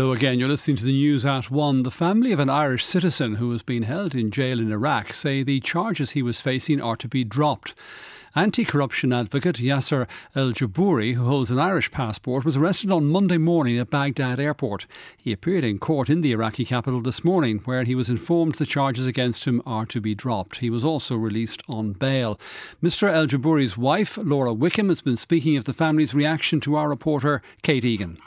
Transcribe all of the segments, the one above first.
Hello again, you're listening to the news at one. The family of an Irish citizen who has been held in jail in Iraq say the charges he was facing are to be dropped. Anti corruption advocate Yasser Eljuboori, who holds an Irish passport, was arrested on Monday morning at Baghdad airport. He appeared in court in the Iraqi capital this morning, where he was informed the charges against him are to be dropped. He was also released on bail. Mr. Eljuboori's wife, Laura Wickham, has been speaking of the family's reaction to our reporter, Kate Egan.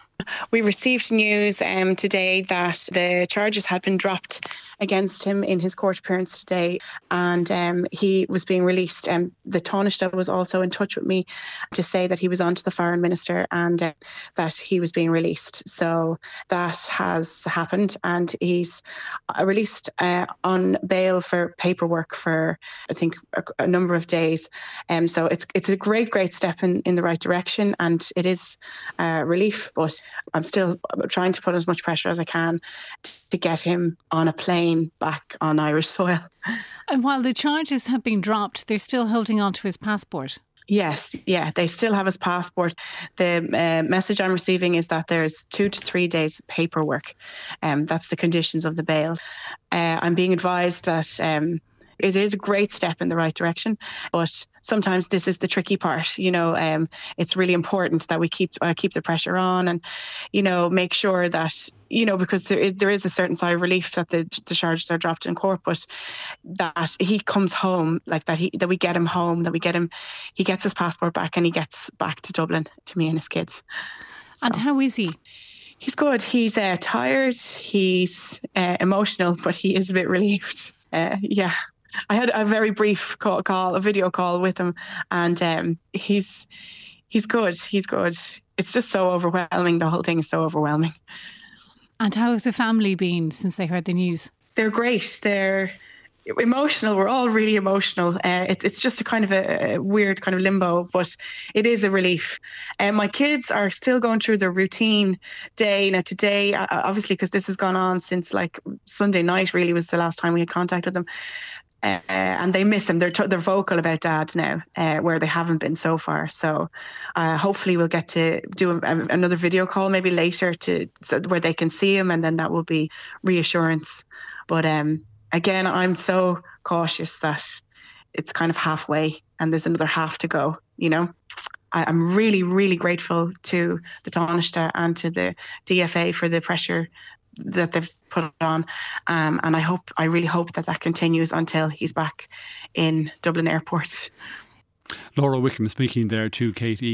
We received news um, today that the charges had been dropped against him in his court appearance today, and um, he was being released. Um, the Taoiseach was also in touch with me to say that he was on to the foreign minister and uh, that he was being released. So that has happened, and he's uh, released uh, on bail for paperwork for I think a, a number of days. Um, so it's it's a great great step in, in the right direction, and it is uh, relief, but I'm still trying to put as much pressure as I can to get him on a plane back on Irish soil. And while the charges have been dropped, they're still holding on to his passport. Yes, yeah, they still have his passport. The uh, message I'm receiving is that there's two to three days paperwork. Um, that's the conditions of the bail. Uh, I'm being advised that um, it is a great step in the right direction. But sometimes this is the tricky part. You know, um, it's really important that we keep uh, keep the pressure on, and you know, make sure that you know because there is, there is a certain sigh of relief that the, the charges are dropped in court, but that he comes home like that. He that we get him home, that we get him, he gets his passport back, and he gets back to Dublin to me and his kids. So. And how is he? He's good. He's uh, tired. He's uh, emotional, but he is a bit relieved. Uh, yeah, I had a very brief call, call a video call with him, and um, he's he's good. He's good. It's just so overwhelming. The whole thing is so overwhelming. And how has the family been since they heard the news? They're great. They're emotional. We're all really emotional. Uh, it, it's just a kind of a, a, weird kind of limbo, but it is a relief. And uh, my kids are still going through their routine day. Now today, uh, obviously, because this has gone on since like Sunday night, really was the last time we had contact with them. Uh, and they miss him. They're t- they're vocal about dad now, uh, where they haven't been so far. So, uh, hopefully, we'll get to do a, a, another video call maybe later to so where they can see him, and then that will be reassurance. But um, again, I'm so cautious that it's kind of halfway, and there's another half to go. You know. I, am really, really grateful to the Taoiseach and to the DFA for the pressure that they've put on. Um, and I hope, I really hope that that continues until he's back in Dublin Airport. Laura Wickham speaking there to Katie.